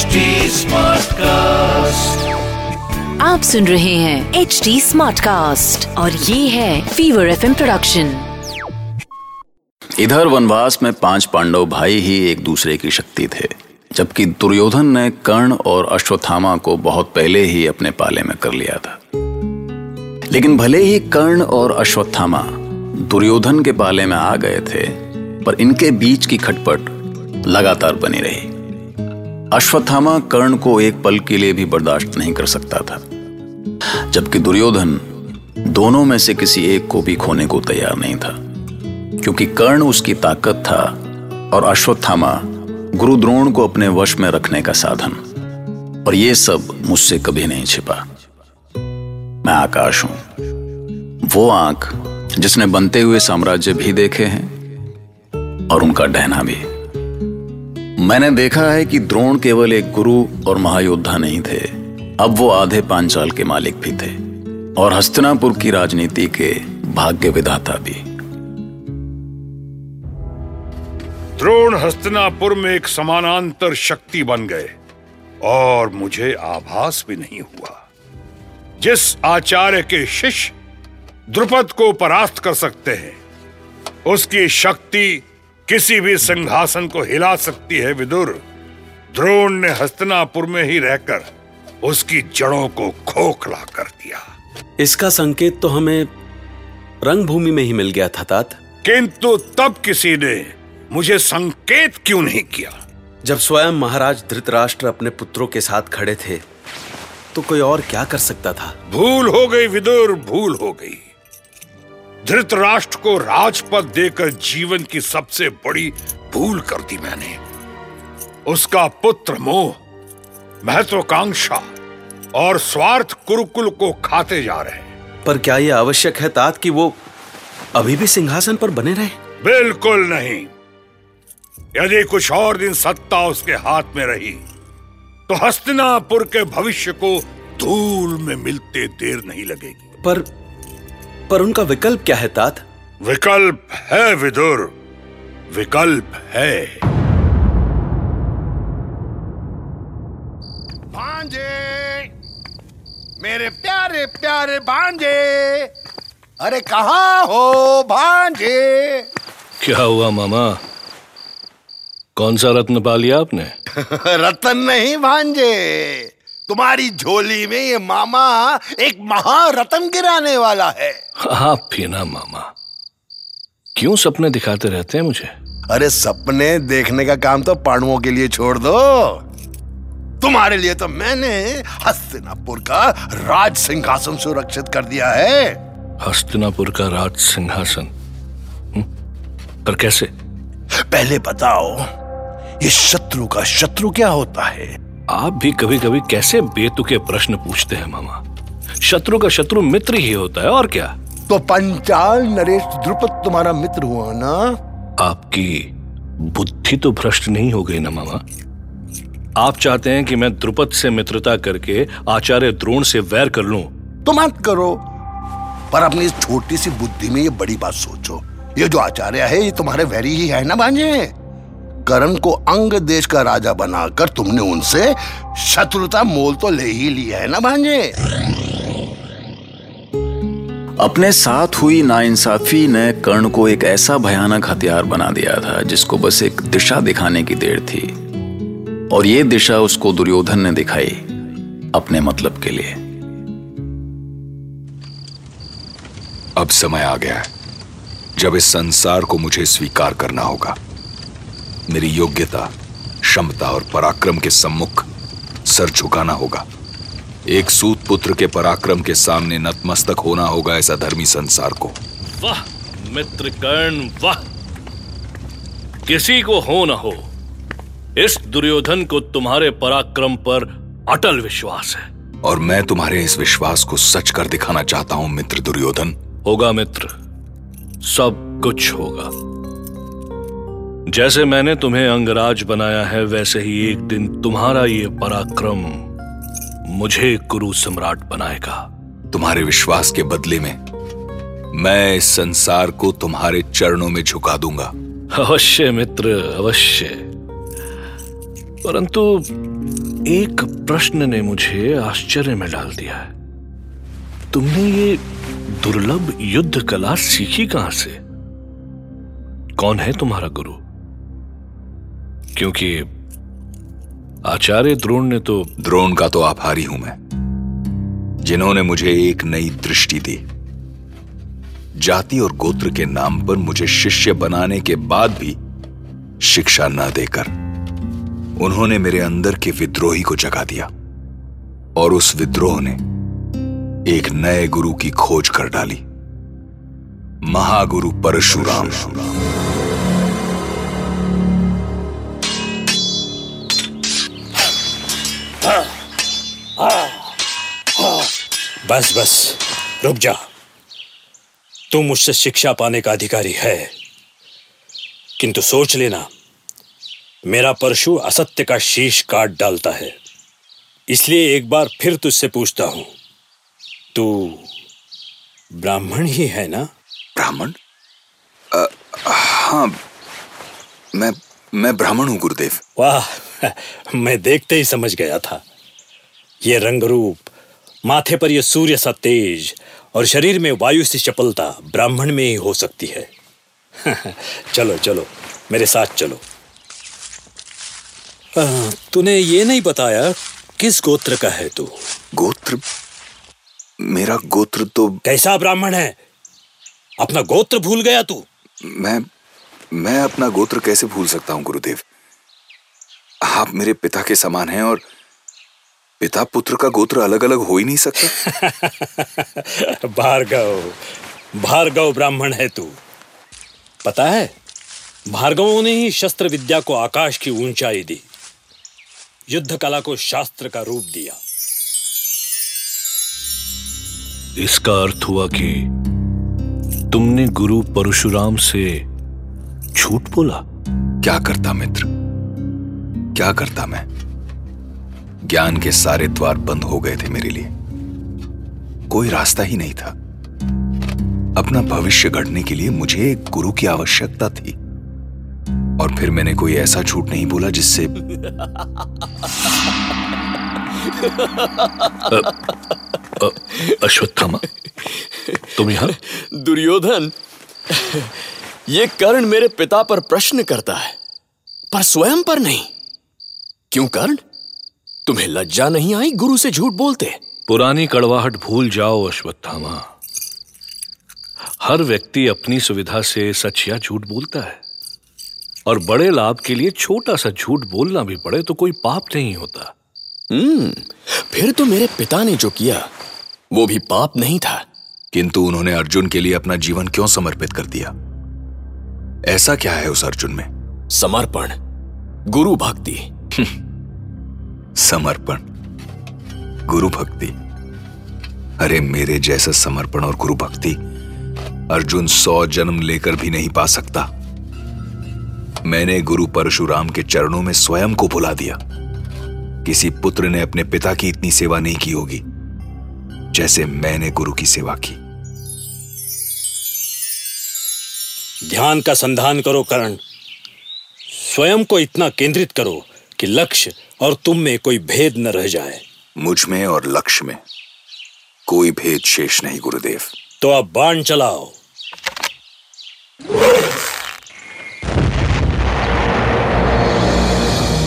HD Smartcast. आप सुन रहे हैं एच डी स्मार्ट कास्ट और ये है फीवर एफ़ प्रोडक्शन इधर वनवास में पाँच पांडव भाई ही एक दूसरे की शक्ति थे जबकि दुर्योधन ने कर्ण और अश्वत्थामा को बहुत पहले ही अपने पाले में कर लिया था। लेकिन भले ही कर्ण और अश्वत्थामा दुर्योधन के पाले में आ गए थे पर इनके बीच की खटपट लगातार बनी रही। अश्वत्थामा कर्ण को एक पल के लिए भी बर्दाश्त नहीं कर सकता था, जबकि दुर्योधन दोनों में से किसी एक को भी खोने को तैयार नहीं था, क्योंकि कर्ण उसकी ताकत था और अश्वत्थामा गुरु द्रोण को अपने वश में रखने का साधन, और ये सब मुझसे कभी नहीं छिपा। मैं आकाश हूँ। वो आँख जिसने बनते हुए साम्राज्य भी देखे हैं और उनका डहना भी। मैंने देखा है कि द्रोण केवल एक गुरु और महायोद्धा नहीं थे। अब वो आधे पांचाल के मालिक भी थे और हस्तिनापुर की राजनीति के भाग्य विधाता भी। द्रोण हस्तिनापुर में एक समानांतर शक्ति बन गए और मुझे आभास भी नहीं हुआ। जिस आचार्य के शिष्य द्रुपद को परास्त कर सकते हैं, उसकी शक्ति किसी भी सिंहासन को हिला सकती है विदुर। द्रोण ने हस्तनापुर में ही रहकर उसकी जड़ों को खोखला कर दिया। इसका संकेत तो हमें रंगभूमि में ही मिल गया था तात। किंतु तब किसी ने मुझे संकेत क्यों नहीं किया? जब स्वयं महाराज धृतराष्ट्र अपने पुत्रों के साथ खड़े थे तो कोई और क्या कर सकता था? भूल हो गई विदुर भूल हो गई। धृतराष्ट्र को राजपद देकर जीवन की सबसे बड़ी भूल कर दी मैंने। उसका पुत्र मोह महत्वाकांक्षा और स्वार्थ कुरुकुल को खाते जा रहे हैं। पर क्या यह आवश्यक है तात कि वो अभी भी सिंहासन पर बने रहे? बिल्कुल नहीं। यदि कुछ और दिन सत्ता उसके हाथ में रही तो हस्तिनापुर के भविष्य को धूल में मिलते देर नहीं लगेगी। पर पर उनका विकल्प क्या है तात? विकल्प है विदुर। विकल्प है। भांजे। मेरे प्यारे प्यारे भांजे। अरे कहाँ हो भांजे? क्या हुआ मामा? कौन सा रत्न पा लिया आपने? रतन नहीं भांजे। तुम्हारी झोली में ये मामा एक महारतन गिराने वाला है। आप भी ना मामा। क्यों सपने दिखाते रहते हैं मुझे? अरे सपने देखने का काम तो पांडवों के लिए छोड़ दो। तुम्हारे लिए तो मैंने हस्तिनापुर का राज सिंहासन सुरक्षित कर दिया है। हस्तिनापुर का राज सिंहासन? हम्म? पर कैसे? पहले बताओ ये शत्रु का शत्रु क्या होता है? आप भी कभी कभी कैसे बेतुके प्रश्न पूछते हैं मामा? शत्रु का शत्रु मित्र ही होता है और क्या? तो पंचाल नरेश द्रुपद तुम्हारा मित्र हुआ ना? आपकी बुद्धि तो भ्रष्ट नहीं हो गई ना मामा? आप चाहते हैं कि मैं द्रुपद से मित्रता करके आचार्य द्रोण से वैर कर लूँ? तो मत करो पर अपनी इस छोटी सी बुद्धि में ये बड़ी बात सोचो। ये जो आचार्य है ये तुम्हारे वैरी ही है ना भांजे? करण को अंग देश का राजा बनाकर तुमने उनसे शत्रुता मोल तो ले ही लिया है ना भांजे? अपने साथ हुई नाइंसाफी ने कर्ण को एक ऐसा भयानक हथियार बना दिया था जिसको बस एक दिशा दिखाने की देर थी। और ये दिशा उसको दुर्योधन ने दिखाई अपने मतलब के लिए। अब समय आ गया है जब इस संसार को मुझे स्वीकार करना होगा। मेरी योग्यता क्षमता और पराक्रम के सम्मुख सर झुकाना होगा। एक सूत पुत्र के पराक्रम के सामने नतमस्तक होना होगा ऐसा धर्मी संसार को। वाह मित्र कर्ण वाह। किसी को हो न हो इस दुर्योधन को तुम्हारे पराक्रम पर अटल विश्वास है। और मैं तुम्हारे इस विश्वास को सच कर दिखाना चाहता हूँ मित्र दुर्योधन। होगा मित्र सब कुछ होगा। जैसे मैंने तुम्हें अंगराज बनाया है वैसे ही एक दिन तुम्हारा ये पराक्रम मुझे कुरु सम्राट बनाएगा। तुम्हारे विश्वास के बदले में मैं इस संसार को तुम्हारे चरणों में झुका दूँगा। अवश्य मित्र अवश्य। परंतु एक प्रश्न ने मुझे आश्चर्य में डाल दिया है। तुमने ये दुर्लभ युद्ध कला सीखी कहाँ से? कौन है तुम्हारा गुरु? क्योंकि आचार्य द्रोण ने तो द्रोण का तो आभारी हूँ मैं, जिन्होंने मुझे एक नई दृष्टि दी। जाति और गोत्र के नाम पर मुझे शिष्य बनाने के बाद भी शिक्षा न देकर उन्होंने मेरे अंदर के विद्रोही को जगा दिया, और उस विद्रोह ने एक नए गुरु की खोज कर डाली। महागुरु परशुराम। बस बस रुक जा। तू मुझसे शिक्षा पाने का अधिकारी है। किंतु सोच लेना मेरा परशु असत्य का शीश काट डालता है। इसलिए एक बार फिर तुझसे पूछता हूँ। तू ब्राह्मण ही है ना? ब्राह्मण? हाँ मैं मैं ब्राह्मण हूँ गुरुदेव। वाह मैं देखते ही समझ गया था। ये रंग रूप माथे पर यह सूर्य सा तेज और शरीर में वायु सी चपलता ब्राह्मण में ही हो सकती है। चलो चलो मेरे साथ चलो। तूने ये नहीं बताया किस गोत्र का है तू? गोत्र? मेरा गोत्र तो कैसा ब्राह्मण है? अपना गोत्र भूल गया तू? मैं मैं अपना गोत्र कैसे भूल सकता हूँ गुरुदेव? आप मेरे पिता के समान हैं और पिता पुत्र का गोत्र अलग अलग हो ही नहीं सकता। भार्गव भार्गव ब्राह्मण है तू। पता है भार्गवों ने ही शस्त्र विद्या को आकाश की ऊंचाई दी युद्ध कला को शास्त्र का रूप दिया। इसका अर्थ हुआ कि तुमने गुरु परशुराम से झूठ बोला। क्या करता मित्र? क्या करता मैं? ज्ञान के सारे द्वार बंद हो गए थे मेरे लिए। कोई रास्ता ही नहीं था। अपना भविष्य गढ़ने के लिए मुझे एक गुरु की आवश्यकता थी। और फिर मैंने कोई ऐसा झूठ नहीं बोला जिससे अश्वत्थामा तुम यहाँ? दुर्योधन ये कर्ण मेरे पिता पर प्रश्न करता है पर स्वयं पर नहीं। क्यों कर्ण? तुम्हें लज्जा नहीं आई गुरु से झूठ बोलते? पुरानी कड़वाहट भूल जाओ अश्वत्थामा। हर व्यक्ति अपनी सुविधा से सच या झूठ बोलता है। और बड़े लाभ के लिए छोटा सा झूठ बोलना भी पड़े तो कोई पाप नहीं होता। हम्म फिर तो मेरे पिता ने जो किया वो भी पाप नहीं था। किंतु उन्होंने अर्जुन के लिए अपना जीवन क्यों समर्पित कर दिया? ऐसा क्या है उस अर्जुन में? समर्पण गुरु भक्ति। समर्पण। गुरु भक्ति। अरे, मेरे जैसा समर्पण और गुरु भक्ति अर्जुन सौ जन्म लेकर भी नहीं पा सकता। मैंने गुरु परशुराम के चरणों में स्वयं को भुला दिया। किसी पुत्र ने अपने पिता की इतनी सेवा नहीं की होगी, जैसे मैंने गुरु की सेवा की। ध्यान का संधान करो करण। स्वयं को इतना केंद्रित करो कि लक्ष्य और तुम में कोई भेद न रह जाए। मुझमें और लक्ष्य में कोई भेद शेष नहीं गुरुदेव। तो अब बाण चलाओ।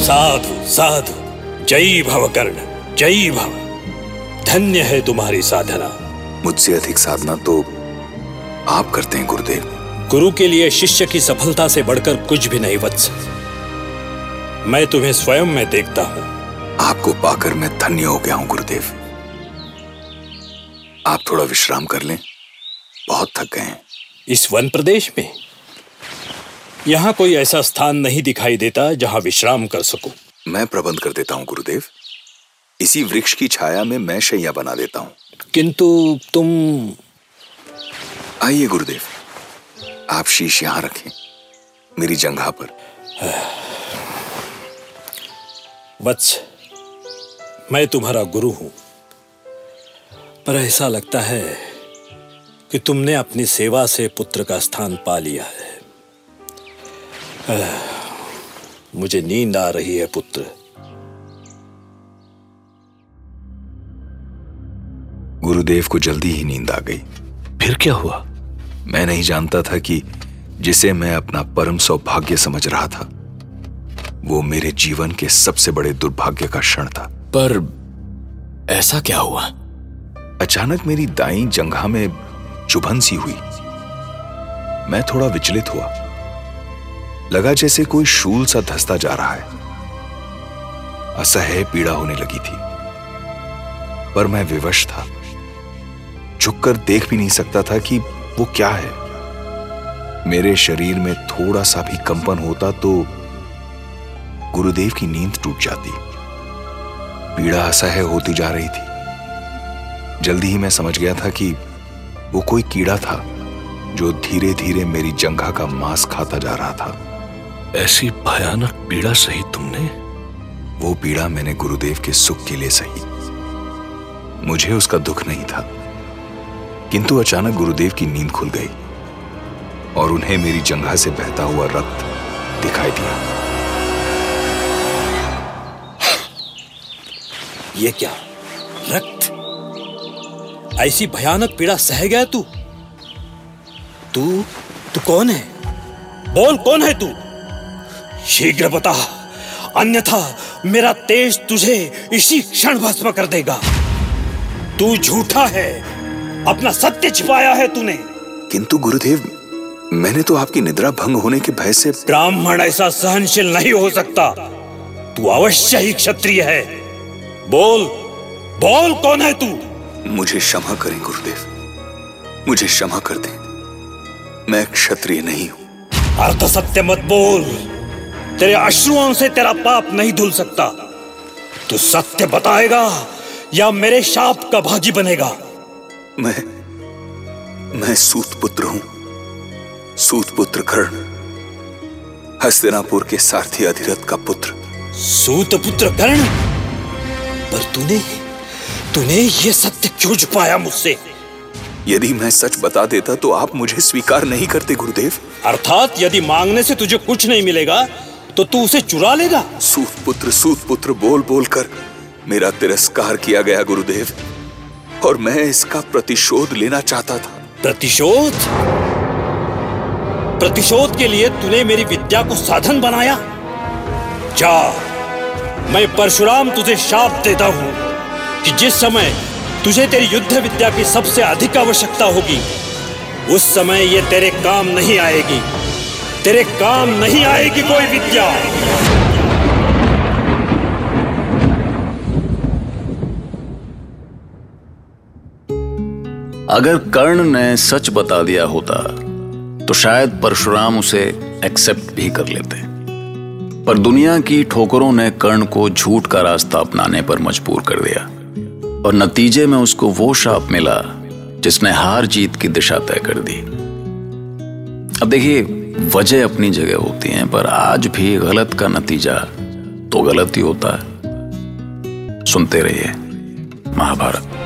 साधु साधु जय भव कर्ण जय भव। धन्य है तुम्हारी साधना। मुझसे अधिक साधना तो आप करते हैं गुरुदेव। गुरु के लिए शिष्य की सफलता से बढ़कर कुछ भी नहीं वत्स। मैं तुम्हें स्वयं में देखता हूँ। आपको पाकर मैं धन्य हो गया हूँ गुरुदेव। आप थोड़ा विश्राम कर लें। बहुत थक गए हैं। इस वन प्रदेश में यहाँ कोई ऐसा स्थान नहीं दिखाई देता जहाँ विश्राम कर सकूँ। मैं प्रबंध कर देता हूँ गुरुदेव। इसी वृक्ष की छाया में मैं शैया बना देता हूँ। किंतु तुम आइए गुरुदेव। आप शीश यहाँ रखें मेरी जंघा पर। वत्स मैं तुम्हारा गुरु हूँ। पर ऐसा लगता है कि तुमने अपनी सेवा से पुत्र का स्थान पा लिया है। मुझे नींद आ रही है पुत्र। गुरुदेव को जल्दी ही नींद आ गई। फिर क्या हुआ? मैं नहीं जानता था कि जिसे मैं अपना परम सौभाग्य समझ रहा था। वो मेरे जीवन के सबसे बड़े दुर्भाग्य का क्षण था। पर ऐसा क्या हुआ? अचानक मेरी दाई जंघा में चुभन सी हुई। मैं थोड़ा विचलित हुआ। लगा जैसे कोई शूल सा धसता जा रहा है। असह्य पीड़ा होने लगी थी। पर मैं विवश था। झुककर देख भी नहीं सकता था कि वो क्या है। मेरे शरीर में थोड़ा सा भी कंपन होता तो गुरुदेव की नींद टूट जाती। पीड़ा असह्य होती जा रही थी। जल्दी ही मैं समझ गया था कि वो कोई कीड़ा था जो धीरे धीरे मेरी जंघा का मांस खाता जा रहा था। ऐसी भयानक पीड़ा सही तुमने? वो पीड़ा मैंने गुरुदेव के सुख के लिए सही। मुझे उसका दुख नहीं था। किंतु अचानक गुरुदेव की नींद खुल गई और उन्हें मेरी जंघा से बहता हुआ रक्त दिखाई दिया। ये क्या? रक्त? ऐसी भयानक पीड़ा सह गया तू? तू तू कौन है? बोल कौन है तू? शीघ्र बता अन्यथा मेरा तेज तुझे इसी क्षण भस्म कर देगा। तू झूठा है अपना सत्य छिपाया है तूने। किंतु गुरुदेव मैंने तो आपकी निद्रा भंग होने के भय से ब्राह्मण ऐसा सहनशील नहीं हो सकता। तू अवश्य ही क्षत्रिय है। बोल बोल कौन है तू? मुझे क्षमा करें गुरुदेव। मुझे क्षमा कर दें। मैं क्षत्रिय नहीं हूँ। अर्थ सत्य मत बोल। तेरे अश्रुओं से तेरा पाप नहीं धुल सकता। तू सत्य बताएगा या मेरे शाप का भागी बनेगा? मैं मैं सूत पुत्र हूँ। सूत पुत्र कर्ण। हस्तिनापुर के सारथी अधिरथ का पुत्र। सूत पुत्र कर्ण? पर तूने तूने ये सत्य क्यों छुपाया मुझसे? यदि मैं सच बता देता तो आप मुझे स्वीकार नहीं करते गुरुदेव। अर्थात यदि मांगने से तुझे कुछ नहीं मिलेगा तो तू उसे चुरा लेगा। सूत पुत्र सूत पुत्र बोल बोल कर मेरा तिरस्कार किया गया गुरुदेव। और मैं इसका प्रतिशोध लेना चाहता था। प्रतिशोध? प्रतिशोध के लिए तूने मेरी विद्या को साधन बनाया? जा। मैं परशुराम तुझे शाप देता हूँ कि जिस समय तुझे तेरी युद्ध विद्या की सबसे अधिक आवश्यकता होगी, उस समय ये तेरे काम नहीं आएगी। तेरे काम नहीं आएगी कोई विद्या। अगर कर्ण ने सच बता दिया होता तो शायद परशुराम उसे एक्सेप्ट भी कर लेते। पर दुनिया की ठोकरों ने कर्ण को झूठ का रास्ता अपनाने पर मजबूर कर दिया। और नतीजे में उसको वो शाप मिला, जिसने हार जीत की दिशा तय कर दी। अब देखिए, वजह अपनी जगह होती हैं, पर आज भी गलत का नतीजा तो गलत ही होता है। सुनते रहिए, महाभारत।